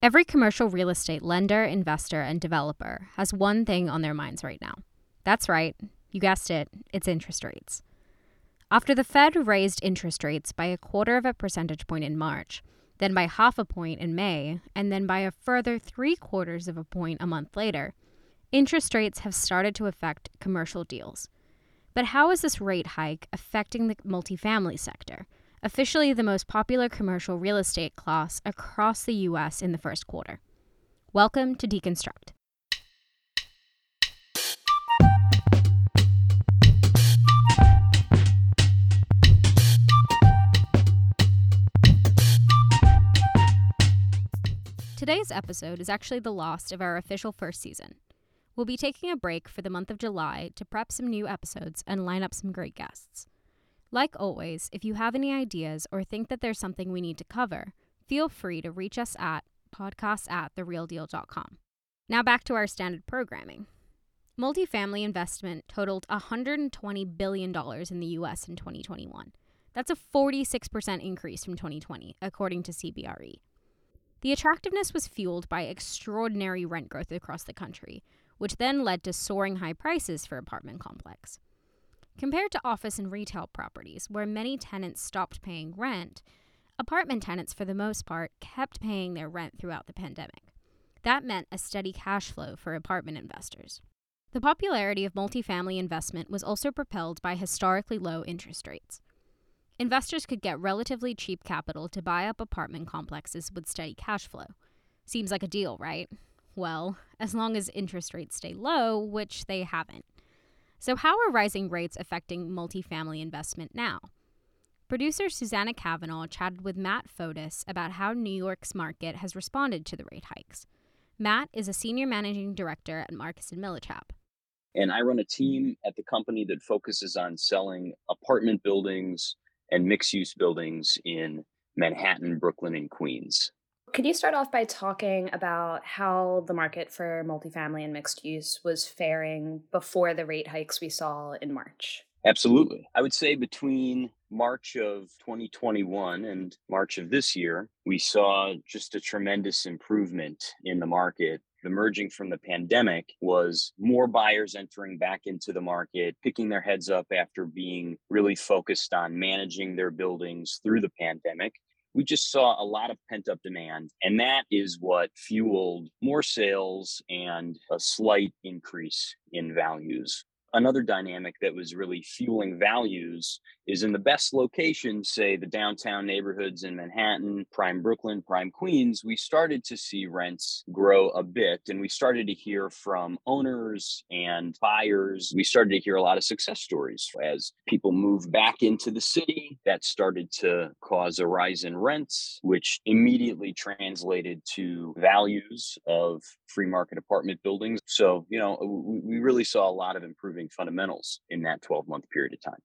Every commercial real estate lender, investor, and developer has one thing on their minds right now. That's right, you guessed it, it's interest rates. After the Fed raised interest rates by a quarter of a percentage point in March, then by half a point in May, and then by a further three quarters of a point a month later, interest rates have started to affect commercial deals. But how is this rate hike affecting the multifamily sector? Officially the most popular commercial real estate class across the U.S. in the first quarter. Welcome to Deconstruct. Today's episode is actually the last of our official first season. We'll be taking a break for the month of July to prep some new episodes and line up some great guests. Like always, if you have any ideas or think that there's something we need to cover, feel free to reach us at podcasts at therealdeal.com. Now back to our standard programming. Multifamily investment totaled $120 billion in the US in 2021. That's a 46% increase from 2020, according to CBRE. The attractiveness was fueled by extraordinary rent growth across the country, which then led to soaring high prices for apartment complex. Compared to office and retail properties, where many tenants stopped paying rent, apartment tenants, for the most part, kept paying their rent throughout the pandemic. That meant a steady cash flow for apartment investors. The popularity of multifamily investment was also propelled by historically low interest rates. Investors could get relatively cheap capital to buy up apartment complexes with steady cash flow. Seems like a deal, right? Well, as long as interest rates stay low, which they haven't. So, how are rising rates affecting multifamily investment now? Producer Susanna Cavanaugh chatted with Matt Fotis about how New York's market has responded to the rate hikes. Matt is a senior managing director at Marcus and Millichap. And I run a team at the company that focuses on selling apartment buildings and mixed use buildings in Manhattan, Brooklyn, and Queens. Could you start off by talking about how the market for multifamily and mixed use was faring before the rate hikes we saw in March? Absolutely. I would say between March of 2021 and March of this year, we saw just a tremendous improvement in the market. Emerging from the pandemic was more buyers entering back into the market, picking their heads up after being really focused on managing their buildings through the pandemic we just saw a lot of pent up demand. And that is what fueled more sales and a slight increase in values. Another dynamic that was really fueling values is in the best locations, say the downtown neighborhoods in Manhattan, prime Brooklyn, prime Queens, we started to see rents grow a bit. And we started to hear from owners and buyers. We started to hear a lot of success stories as people moved back into the city. That started to cause a rise in rents, which immediately translated to values of free market apartment buildings. So, you know, we really saw a lot of improving fundamentals in that 12 month period of time.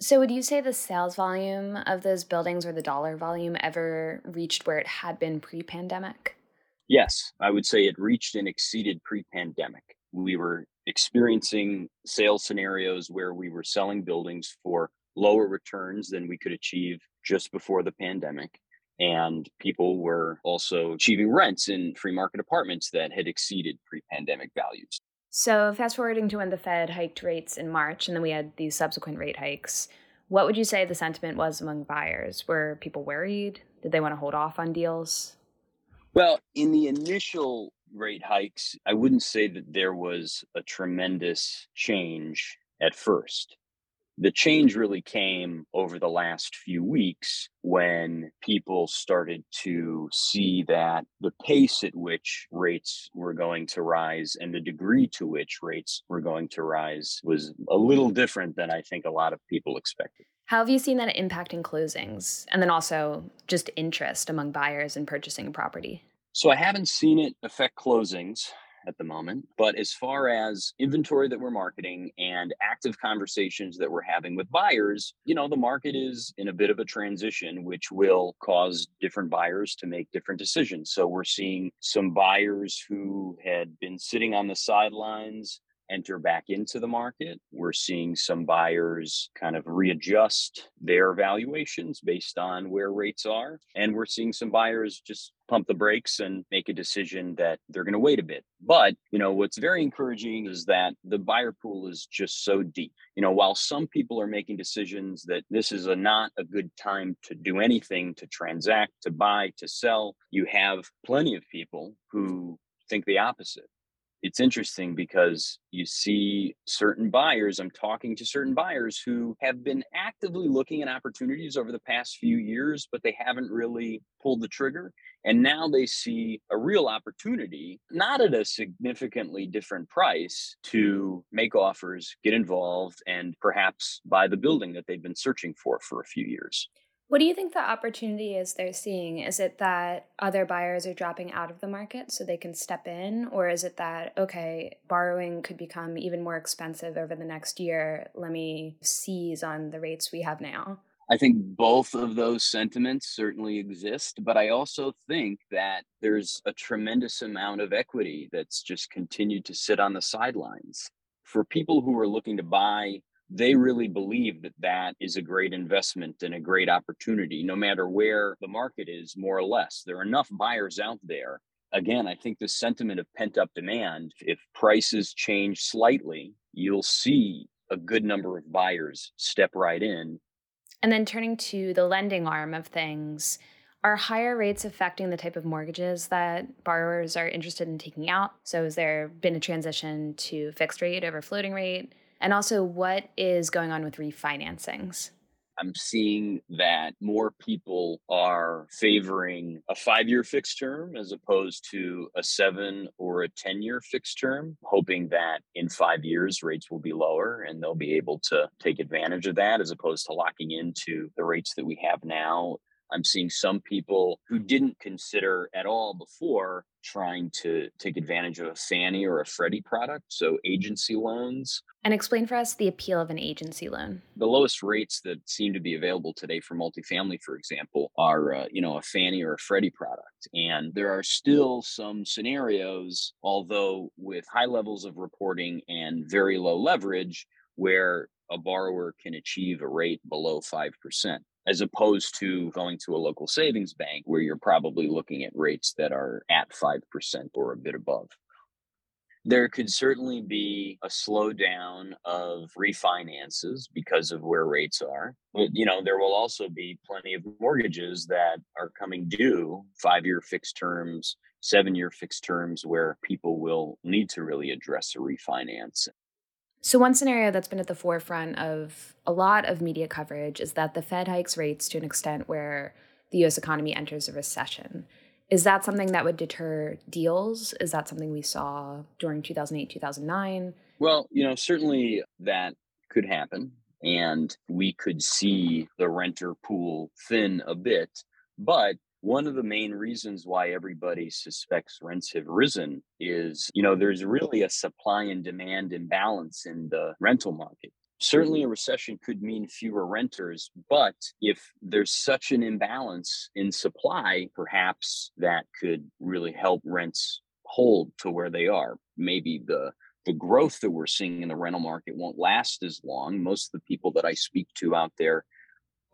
So, would you say the sales volume of those buildings or the dollar volume ever reached where it had been pre pandemic? Yes, I would say it reached and exceeded pre pandemic. We were experiencing sales scenarios where we were selling buildings for lower returns than we could achieve just before the pandemic. And people were also achieving rents in free market apartments that had exceeded pre pandemic values. So, fast forwarding to when the Fed hiked rates in March and then we had these subsequent rate hikes, what would you say the sentiment was among buyers? Were people worried? Did they want to hold off on deals? Well, in the initial rate hikes, I wouldn't say that there was a tremendous change at first the change really came over the last few weeks when people started to see that the pace at which rates were going to rise and the degree to which rates were going to rise was a little different than I think a lot of people expected. How have you seen that impacting closings and then also just interest among buyers in purchasing a property? So I haven't seen it affect closings at the moment. But as far as inventory that we're marketing and active conversations that we're having with buyers, you know, the market is in a bit of a transition, which will cause different buyers to make different decisions. So we're seeing some buyers who had been sitting on the sidelines enter back into the market. We're seeing some buyers kind of readjust their valuations based on where rates are. And we're seeing some buyers just pump the brakes and make a decision that they're going to wait a bit. But, you know, what's very encouraging is that the buyer pool is just so deep. You know, while some people are making decisions that this is a not a good time to do anything, to transact, to buy, to sell, you have plenty of people who think the opposite it's interesting because you see certain buyers i'm talking to certain buyers who have been actively looking at opportunities over the past few years but they haven't really pulled the trigger and now they see a real opportunity not at a significantly different price to make offers get involved and perhaps buy the building that they've been searching for for a few years what do you think the opportunity is they're seeing? Is it that other buyers are dropping out of the market so they can step in? Or is it that, okay, borrowing could become even more expensive over the next year? Let me seize on the rates we have now? I think both of those sentiments certainly exist, but I also think that there's a tremendous amount of equity that's just continued to sit on the sidelines. For people who are looking to buy they really believe that that is a great investment and a great opportunity, no matter where the market is, more or less. There are enough buyers out there. Again, I think the sentiment of pent up demand, if prices change slightly, you'll see a good number of buyers step right in. And then turning to the lending arm of things, are higher rates affecting the type of mortgages that borrowers are interested in taking out? So, has there been a transition to fixed rate over floating rate? And also, what is going on with refinancings? I'm seeing that more people are favoring a five year fixed term as opposed to a seven or a 10 year fixed term, hoping that in five years rates will be lower and they'll be able to take advantage of that as opposed to locking into the rates that we have now. I'm seeing some people who didn't consider at all before trying to take advantage of a Fannie or a Freddie product, so agency loans. And explain for us the appeal of an agency loan. The lowest rates that seem to be available today for multifamily, for example, are uh, you know a Fannie or a Freddie product, and there are still some scenarios, although with high levels of reporting and very low leverage, where a borrower can achieve a rate below 5% as opposed to going to a local savings bank where you're probably looking at rates that are at 5% or a bit above. There could certainly be a slowdown of refinances because of where rates are. But, you know, there will also be plenty of mortgages that are coming due, five year fixed terms, seven year fixed terms, where people will need to really address a refinance. So, one scenario that's been at the forefront of a lot of media coverage is that the Fed hikes rates to an extent where the US economy enters a recession. Is that something that would deter deals? Is that something we saw during 2008, 2009? Well, you know, certainly that could happen. And we could see the renter pool thin a bit. But one of the main reasons why everybody suspects rents have risen is, you know, there's really a supply and demand imbalance in the rental market. Certainly, mm-hmm. a recession could mean fewer renters, but if there's such an imbalance in supply, perhaps that could really help rents hold to where they are. Maybe the the growth that we're seeing in the rental market won't last as long. Most of the people that I speak to out there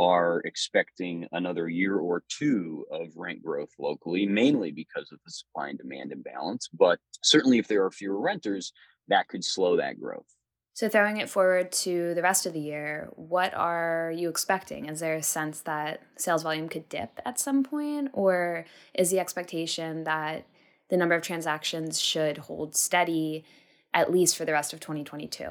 are expecting another year or two of rent growth locally, mainly because of the supply and demand imbalance. But certainly, if there are fewer renters, that could slow that growth. So, throwing it forward to the rest of the year, what are you expecting? Is there a sense that sales volume could dip at some point, or is the expectation that the number of transactions should hold steady at least for the rest of 2022?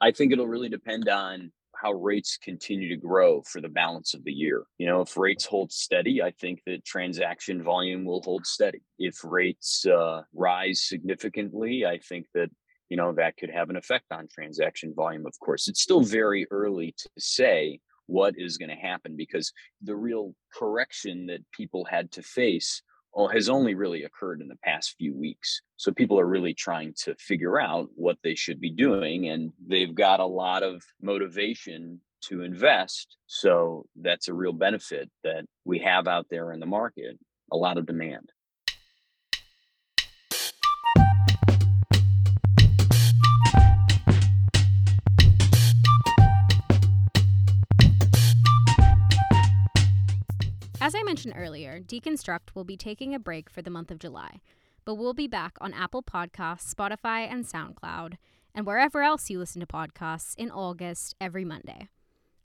I think it'll really depend on how rates continue to grow for the balance of the year. You know, if rates hold steady, I think that transaction volume will hold steady. If rates uh, rise significantly, I think that you know that could have an effect on transaction volume. Of course, it's still very early to say what is going to happen because the real correction that people had to face has only really occurred in the past few weeks. So people are really trying to figure out what they should be doing, and they've got a lot of motivation to invest. So that's a real benefit that we have out there in the market a lot of demand. Mentioned earlier, Deconstruct will be taking a break for the month of July, but we'll be back on Apple Podcasts, Spotify, and SoundCloud, and wherever else you listen to podcasts in August every Monday.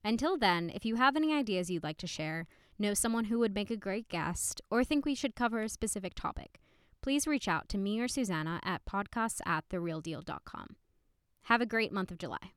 Until then, if you have any ideas you'd like to share, know someone who would make a great guest, or think we should cover a specific topic, please reach out to me or Susanna at podcasts at therealdeal.com. Have a great month of July.